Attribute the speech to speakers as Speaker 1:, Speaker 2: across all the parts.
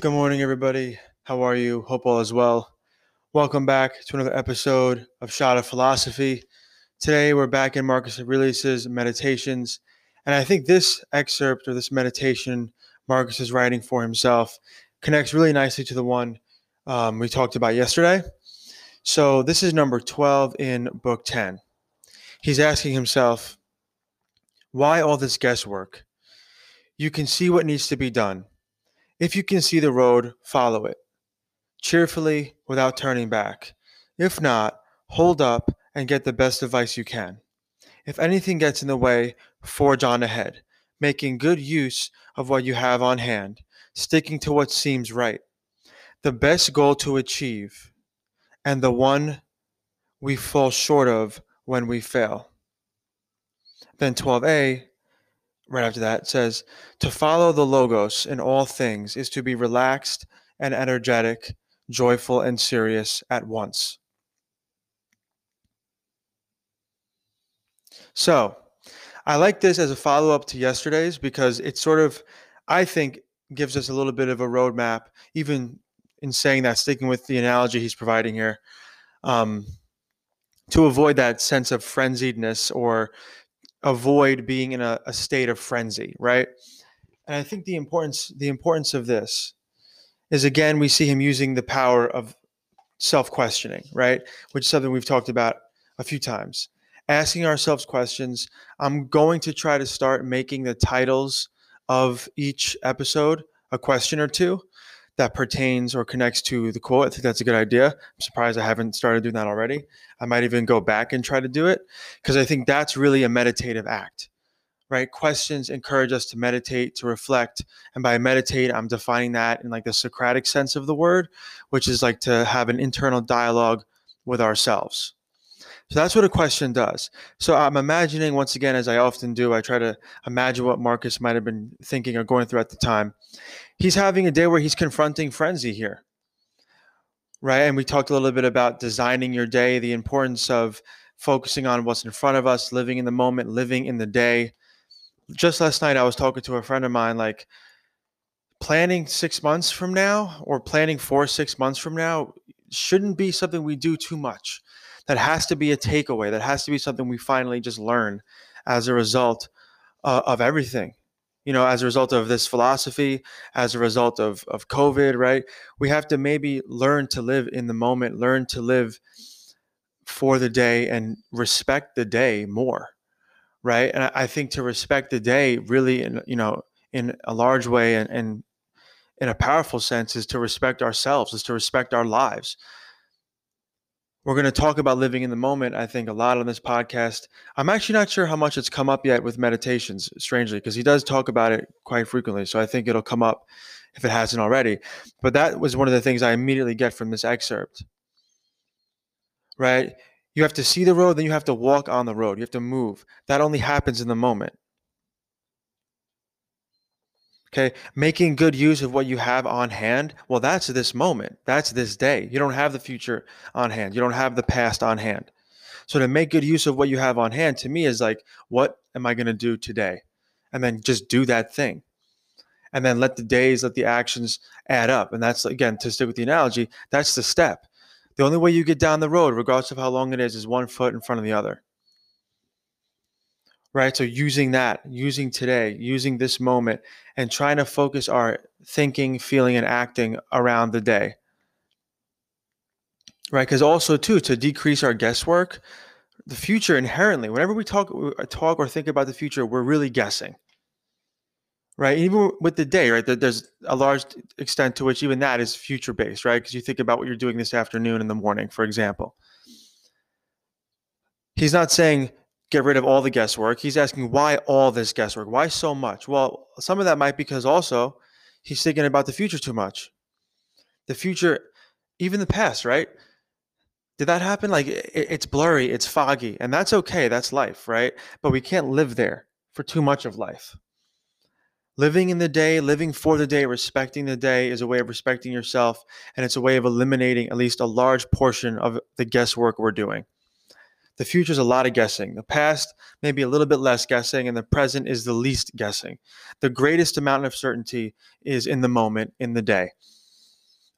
Speaker 1: Good morning, everybody. How are you? Hope all is well. Welcome back to another episode of Shot of Philosophy. Today, we're back in Marcus Aurelius's Meditations, and I think this excerpt or this meditation Marcus is writing for himself connects really nicely to the one um, we talked about yesterday. So, this is number 12 in Book 10. He's asking himself, Why all this guesswork? You can see what needs to be done if you can see the road, follow it cheerfully without turning back. If not, hold up and get the best advice you can. If anything gets in the way, forge on ahead, making good use of what you have on hand, sticking to what seems right. The best goal to achieve, and the one we fall short of when we fail. Then 12a right after that says to follow the logos in all things is to be relaxed and energetic joyful and serious at once. So i like this as a follow-up to yesterday's because it sort of i think gives us a little bit of a roadmap even in saying that sticking with the analogy he's providing here um, to avoid that sense of frenziedness or avoid being in a, a state of frenzy, right? And I think the importance the importance of this is again we see him using the power of self-questioning, right? Which is something we've talked about a few times. Asking ourselves questions. I'm going to try to start making the titles of each episode a question or two that pertains or connects to the quote. I think that's a good idea. I'm surprised I haven't started doing that already. I might even go back and try to do it because I think that's really a meditative act, right? Questions encourage us to meditate, to reflect. And by meditate, I'm defining that in like the Socratic sense of the word, which is like to have an internal dialogue with ourselves. So that's what a question does. So I'm imagining, once again, as I often do, I try to imagine what Marcus might have been thinking or going through at the time. He's having a day where he's confronting frenzy here, right? And we talked a little bit about designing your day, the importance of focusing on what's in front of us, living in the moment, living in the day. Just last night, I was talking to a friend of mine, like, planning six months from now or planning for six months from now shouldn't be something we do too much that has to be a takeaway. That has to be something we finally just learn as a result uh, of everything. You know, as a result of this philosophy, as a result of, of COVID, right? We have to maybe learn to live in the moment, learn to live for the day and respect the day more, right? And I think to respect the day really, in, you know, in a large way and, and in a powerful sense is to respect ourselves, is to respect our lives, we're going to talk about living in the moment, I think, a lot on this podcast. I'm actually not sure how much it's come up yet with meditations, strangely, because he does talk about it quite frequently. So I think it'll come up if it hasn't already. But that was one of the things I immediately get from this excerpt. Right? You have to see the road, then you have to walk on the road. You have to move. That only happens in the moment. Okay, making good use of what you have on hand. Well, that's this moment. That's this day. You don't have the future on hand. You don't have the past on hand. So to make good use of what you have on hand to me is like, what am I going to do today? And then just do that thing. And then let the days, let the actions add up. And that's again, to stick with the analogy, that's the step. The only way you get down the road, regardless of how long it is, is one foot in front of the other right? So using that, using today, using this moment, and trying to focus our thinking, feeling, and acting around the day, right? Because also too to decrease our guesswork, the future inherently, whenever we talk, uh, talk or think about the future, we're really guessing, right? Even with the day, right? There's a large extent to which even that is future based, right? Because you think about what you're doing this afternoon in the morning, for example. He's not saying get rid of all the guesswork. He's asking why all this guesswork? Why so much? Well, some of that might be because also he's thinking about the future too much. The future, even the past, right? Did that happen? Like it's blurry, it's foggy, and that's okay. That's life, right? But we can't live there for too much of life. Living in the day, living for the day, respecting the day is a way of respecting yourself, and it's a way of eliminating at least a large portion of the guesswork we're doing The future is a lot of guessing. The past, maybe a little bit less guessing, and the present is the least guessing. The greatest amount of certainty is in the moment, in the day.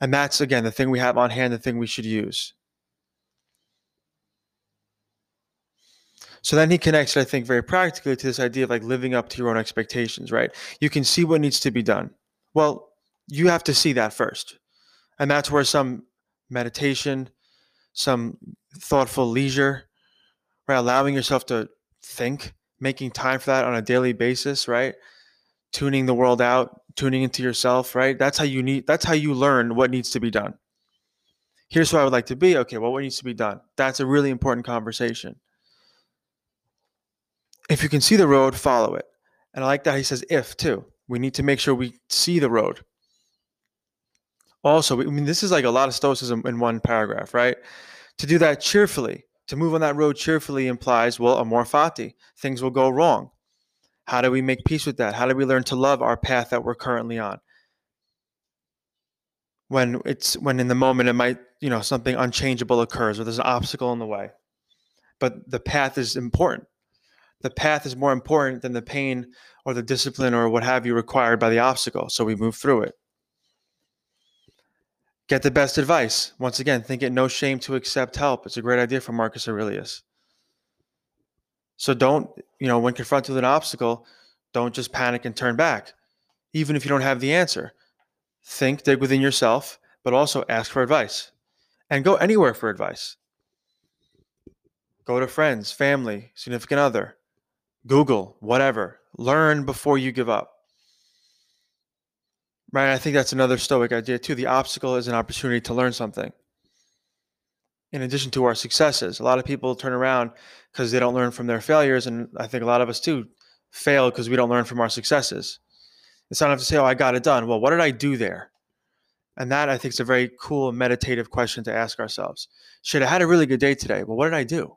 Speaker 1: And that's, again, the thing we have on hand, the thing we should use. So then he connects it, I think, very practically to this idea of like living up to your own expectations, right? You can see what needs to be done. Well, you have to see that first. And that's where some meditation, some thoughtful leisure, right? Allowing yourself to think, making time for that on a daily basis, right? Tuning the world out, tuning into yourself, right? That's how you need that's how you learn what needs to be done. Here's who I would like to be. Okay, well, what needs to be done? That's a really important conversation if you can see the road, follow it. And I like that he says if too. We need to make sure we see the road. Also, I mean, this is like a lot of stoicism in one paragraph, right? To do that cheerfully, to move on that road cheerfully implies, well, amor fati. Things will go wrong. How do we make peace with that? How do we learn to love our path that we're currently on? When it's when in the moment it might, you know, something unchangeable occurs or there's an obstacle in the way. But the path is important the path is more important than the pain or the discipline or what have you required by the obstacle. So we move through it. Get the best advice. Once again, think it no shame to accept help. It's a great idea from Marcus Aurelius. So don't, you know, when confronted with an obstacle, don't just panic and turn back, even if you don't have the answer. Think, dig within yourself, but also ask for advice and go anywhere for advice. Go to friends, family, significant other. Google, whatever. Learn before you give up. Right? I think that's another Stoic idea too. The obstacle is an opportunity to learn something. In addition to our successes, a lot of people turn around because they don't learn from their failures. And I think a lot of us too fail because we don't learn from our successes. It's not enough to say, oh, I got it done. Well, what did I do there? And that I think is a very cool meditative question to ask ourselves. Should I had a really good day today? Well, what did I do?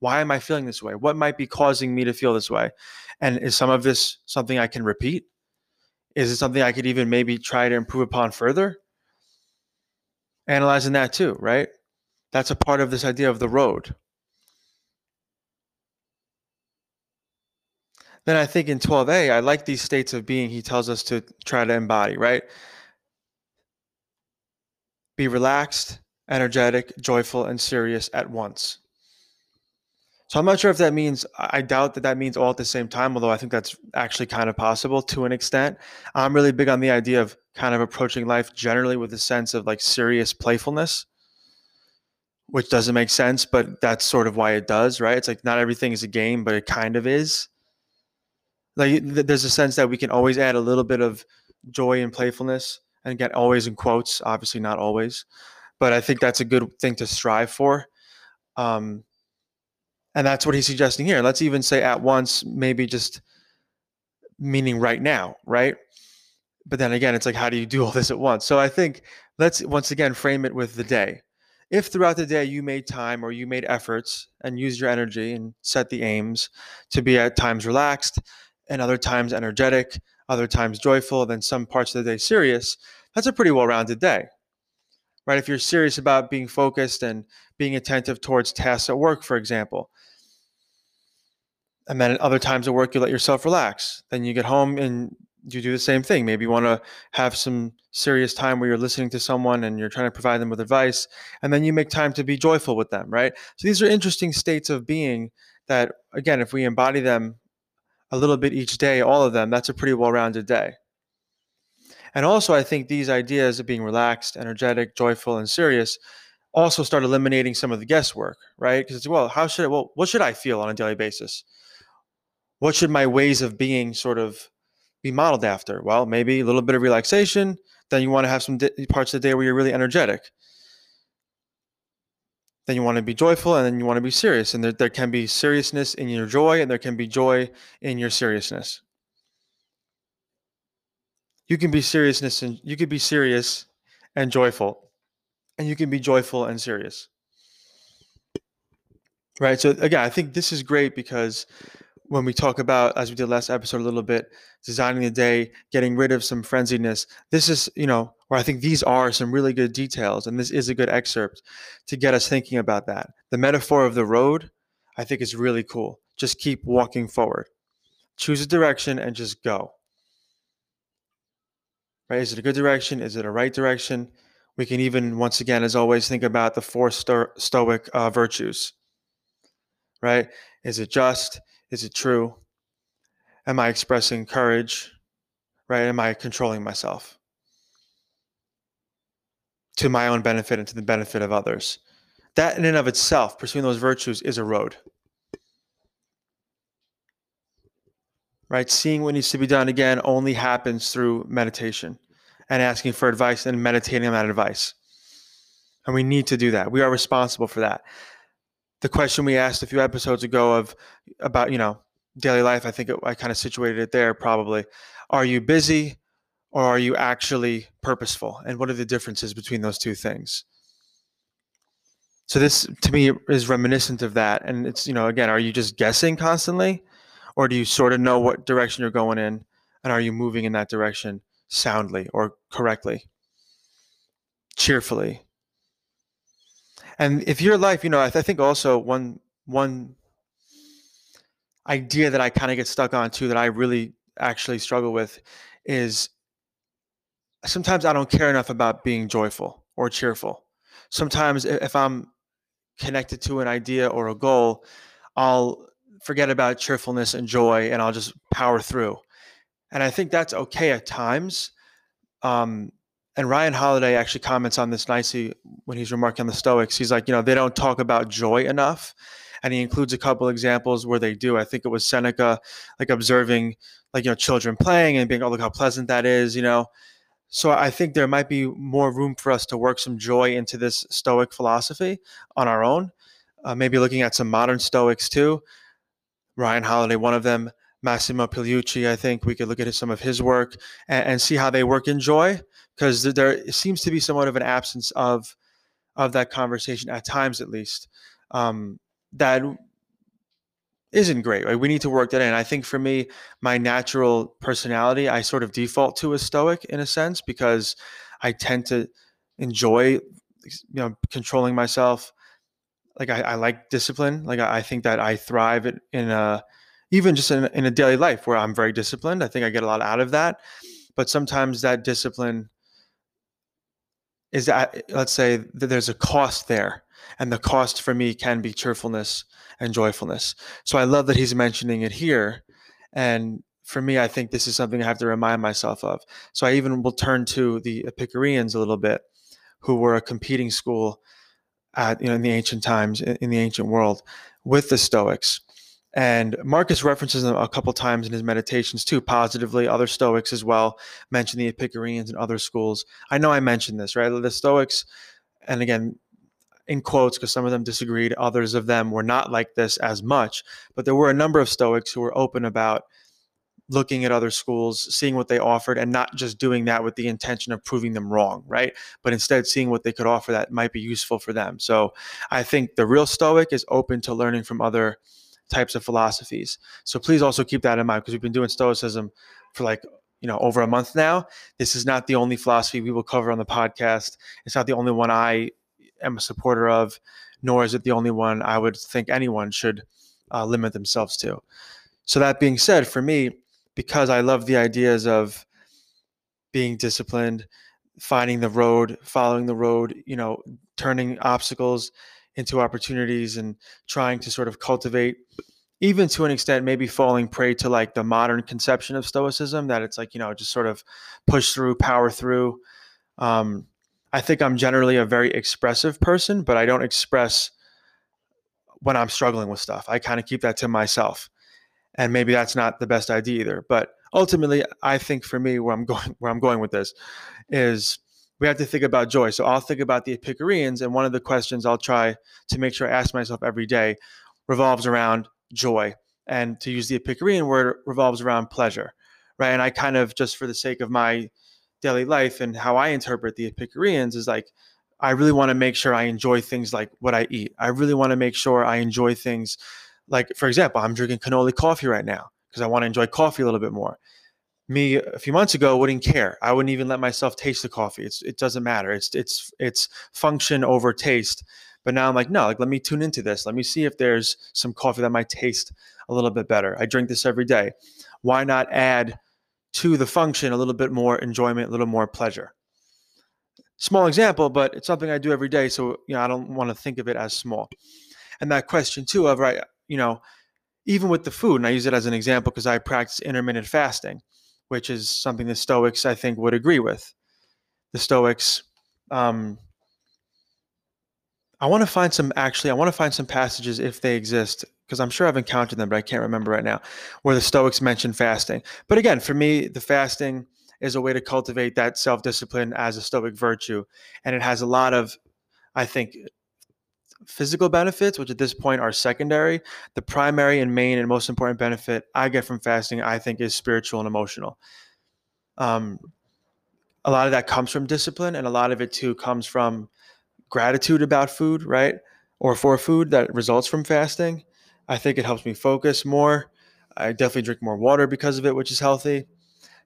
Speaker 1: Why am I feeling this way? What might be causing me to feel this way? And is some of this something I can repeat? Is it something I could even maybe try to improve upon further? Analyzing that too, right? That's a part of this idea of the road. Then I think in 12a, I like these states of being he tells us to try to embody, right? Be relaxed, energetic, joyful, and serious at once. So I'm not sure if that means, I doubt that that means all at the same time, although I think that's actually kind of possible to an extent. I'm really big on the idea of kind of approaching life generally with a sense of like serious playfulness, which doesn't make sense, but that's sort of why it does, right? It's like not everything is a game, but it kind of is. Like there's a sense that we can always add a little bit of joy and playfulness, and get always in quotes, obviously not always, but I think that's a good thing to strive for. Um, and that's what he's suggesting here. Let's even say at once, maybe just meaning right now, right? But then again, it's like, how do you do all this at once? So I think let's once again frame it with the day. If throughout the day you made time or you made efforts and used your energy and set the aims to be at times relaxed and other times energetic, other times joyful, then some parts of the day serious, that's a pretty well rounded day right? If you're serious about being focused and being attentive towards tasks at work, for example, and then at other times at work, you let yourself relax. Then you get home and you do the same thing. Maybe you want to have some serious time where you're listening to someone and you're trying to provide them with advice, and then you make time to be joyful with them, right? So these are interesting states of being that, again, if we embody them a little bit each day, all of them, that's a pretty well rounded day. And also, I think these ideas of being relaxed, energetic, joyful, and serious also start eliminating some of the guesswork, right? Because it's well, how should I, well, what should I feel on a daily basis? What should my ways of being sort of be modeled after? Well, maybe a little bit of relaxation. Then you want to have some di- parts of the day where you're really energetic. Then you want to be joyful, and then you want to be serious. And there, there can be seriousness in your joy, and there can be joy in your seriousness you can be seriousness and you can be serious and joyful and you can be joyful and serious right so again i think this is great because when we talk about as we did last episode a little bit designing the day getting rid of some frenziedness this is you know where i think these are some really good details and this is a good excerpt to get us thinking about that the metaphor of the road I think is really cool. Just keep walking forward. Choose a direction and just go. Right? Is it a good direction? Is it a right direction? We can even, once again, as always, think about the four sto- Stoic uh, virtues. Right? Is it just? Is it true? Am I expressing courage? Right? Am I controlling myself? To my own benefit and to the benefit of others. That in and of itself, pursuing those virtues is a road. Right? Seeing what needs to be done again only happens through meditation and asking for advice and meditating on that advice. And we need to do that. We are responsible for that. The question we asked a few episodes ago of about, you know, daily life, I think it, I kind of situated it there probably. Are you busy or are you actually purposeful? And what are the differences between those two things? So this to me is reminiscent of that. And it's, you know, again, are you just guessing constantly? Or do you sort of know what direction you're going in? And are you moving in that direction soundly or correctly? Cheerfully. And if your life, you know, I, th- I think also one one idea that I kind of get stuck on too that I really actually struggle with is sometimes I don't care enough about being joyful or cheerful. Sometimes if I'm connected to an idea or a goal, I'll forget about cheerfulness and joy and I'll just power through. And I think that's okay at times. Um, and Ryan Holiday actually comments on this nicely when he's remarking on the Stoics. He's like, you know, they don't talk about joy enough and he includes a couple examples where they do. I think it was Seneca, like observing, like you know, children playing and being, oh look how pleasant that is, you know. So I think there might be more room for us to work some joy into this Stoic philosophy on our own. Uh, maybe looking at some modern Stoics too. Ryan Holiday, one of them. Massimo Pigliucci, I think we could look at some of his work and, and see how they work in joy, because there seems to be somewhat of an absence of of that conversation at times, at least. Um, that isn't great. Right? We need to work that in. I think for me, my natural personality, I sort of default to a stoic in a sense because I tend to enjoy, you know, controlling myself. Like I, I like discipline. Like I, I, think that I thrive in a, even just in, in a daily life where I'm very disciplined. I think I get a lot out of that. But sometimes that discipline is that let's say that there's a cost there and the cost for me can be cheerfulness and joyfulness so i love that he's mentioning it here and for me i think this is something i have to remind myself of so i even will turn to the epicureans a little bit who were a competing school at you know in the ancient times in the ancient world with the stoics and Marcus references them a couple times in his meditations too, positively. Other Stoics as well mention the Epicureans and other schools. I know I mentioned this, right? The Stoics, and again, in quotes, because some of them disagreed, others of them were not like this as much. But there were a number of Stoics who were open about looking at other schools, seeing what they offered, and not just doing that with the intention of proving them wrong, right? But instead seeing what they could offer that might be useful for them. So I think the real Stoic is open to learning from other types of philosophies. So please also keep that in mind because we've been doing Stoicism for like you know over a month now. This is not the only philosophy we will cover on the podcast. It's not the only one I am a supporter of, nor is it the only one I would think anyone should uh, limit themselves to. So that being said, for me, because I love the ideas of being disciplined, finding the road, following the road, you know, turning obstacles into opportunities and trying to sort of cultivate even to an extent maybe falling prey to like the modern conception of stoicism that it's like you know just sort of push through power through. Um, i think i'm generally a very expressive person but i don't express when i'm struggling with stuff. I kind of keep that to myself and maybe that's not the best idea either but ultimately i think for me where i'm going where i'm going with this is we have to think about joy. So I'll think about the Epicureans, and one of the questions I'll try to make sure I ask myself every day revolves around joy. And to use the Epicurean word, revolves around pleasure, right? And I kind of, just for the sake of my daily life and how I interpret the Epicureans, is like, I really want to make sure I enjoy things like what I eat. I really want to make sure I enjoy things like, for example, I'm drinking cannoli coffee right now because I want to enjoy coffee a little bit more me a few months ago wouldn't care. I wouldn't even let myself taste the coffee. It's it doesn't matter. It's it's it's function over taste. But now I'm like, no, like let me tune into this. Let me see if there's some coffee that might taste a little bit better. I drink this every day. Why not add to the function a little bit more enjoyment, a little more pleasure? Small example, but it's something I do every day. So, you know, I don't want to think of it as small. And that question too of, right, you know, even with the food, and I use it as an example because I practice intermittent fasting, which is something the Stoics, I think, would agree with. The Stoics, um, I want to find some actually, I want to find some passages if they exist, because I'm sure I've encountered them, but I can't remember right now, where the Stoics mention fasting. But again, for me, the fasting is a way to cultivate that self discipline as a Stoic virtue. And it has a lot of, I think, physical benefits, which at this point are secondary. The primary and main and most important benefit I get from fasting, I think, is spiritual and emotional. Um, a lot of that comes from discipline, and a lot of it too comes from gratitude about food, right? Or for food that results from fasting. I think it helps me focus more. I definitely drink more water because of it, which is healthy.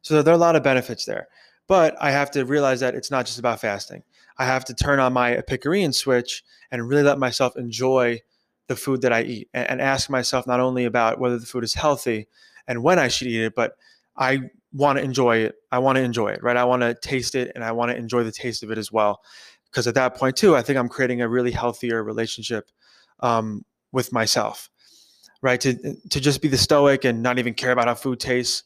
Speaker 1: So there are a lot of benefits there. But I have to realize that it's not just about fasting. I have to turn on my Epicurean switch and really let myself enjoy the food that I eat and, and ask myself not only about whether the food is healthy and when I should eat it, but I want to enjoy it. I want to enjoy it, right? I want to taste it and I want to enjoy the taste of it as well because at that point too i think i'm creating a really healthier relationship um, with myself right to, to just be the stoic and not even care about how food tastes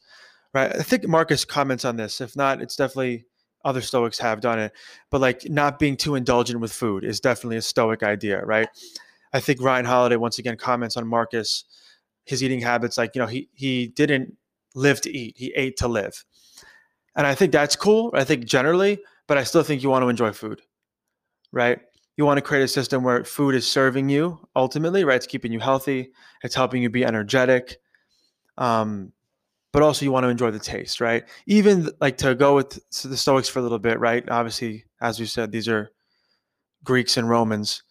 Speaker 1: right i think marcus comments on this if not it's definitely other stoics have done it but like not being too indulgent with food is definitely a stoic idea right i think ryan holiday once again comments on marcus his eating habits like you know he he didn't live to eat he ate to live and i think that's cool i think generally but i still think you want to enjoy food right? You want to create a system where food is serving you ultimately, right? It's keeping you healthy, it's helping you be energetic. Um, but also you want to enjoy the taste, right? Even like to go with the Stoics for a little bit, right? Obviously, as we said, these are Greeks and Romans,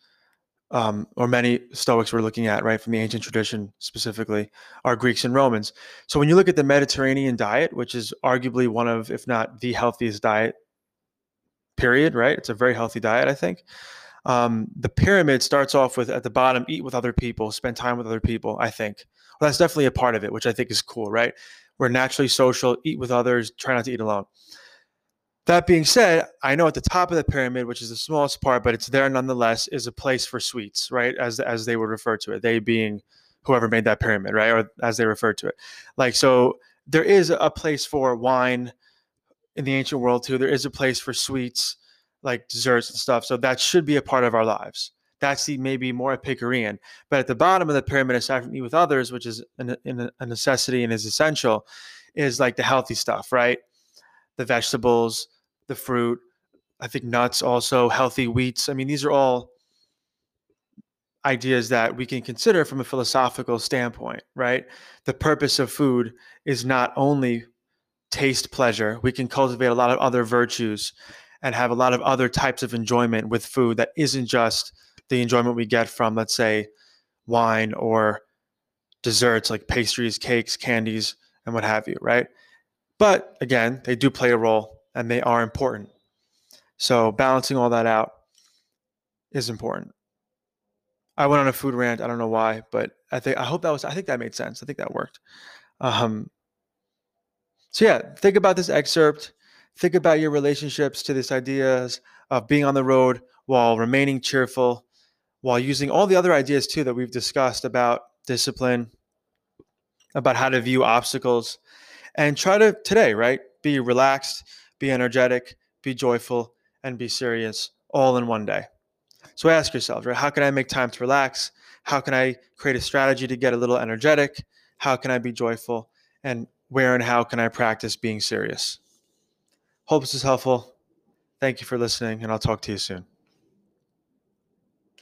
Speaker 1: um, or many Stoics we're looking at, right, from the ancient tradition specifically, are Greeks and Romans. So when you look at the Mediterranean diet, which is arguably one of, if not the healthiest diet period, right? It's a very healthy diet, I think. Um, the pyramid starts off with at the bottom, eat with other people, spend time with other people, I think. Well, that's definitely a part of it, which I think is cool, right? We're naturally social, eat with others, try not to eat alone. That being said, I know at the top of the pyramid, which is the smallest part, but it's there nonetheless, is a place for sweets, right? As as they would refer to it, they being whoever made that pyramid, right? Or as they refer to it. Like so there is a place for wine, in the ancient world too. There is a place for sweets, like desserts and stuff. So that should be a part of our lives. That's the maybe more Epicurean. But at the bottom of the pyramid, aside from eat with others, which is a necessity and is essential, is like the healthy stuff, right? The vegetables, the fruit, I think nuts also, healthy wheats. I mean, these are all ideas that we can consider from a philosophical standpoint, right? The purpose of food is not only taste pleasure. We can cultivate a lot of other virtues and have a lot of other types of enjoyment with food that isn't just the enjoyment we get from, let's say, wine or desserts like pastries, cakes, candies, and what have you, right? But again, they do play a role and they are important. So balancing all that out is important. I went on a food rant. I don't know why, but I think I hope that was. I think that made sense. I think that worked. Um, so yeah, think about this excerpt. Think about your relationships to these ideas of being on the road while remaining cheerful, while using all the other ideas too that we've discussed about discipline, about how to view obstacles, and try to today, right? Be relaxed, be energetic, be joyful, and be serious all in one day. So ask yourselves, right? How can I make time to relax? How can I create a strategy to get a little energetic? How can I be joyful? And where and how can I practice being serious? Hope this is helpful. Thank you for listening, and I'll talk to you soon.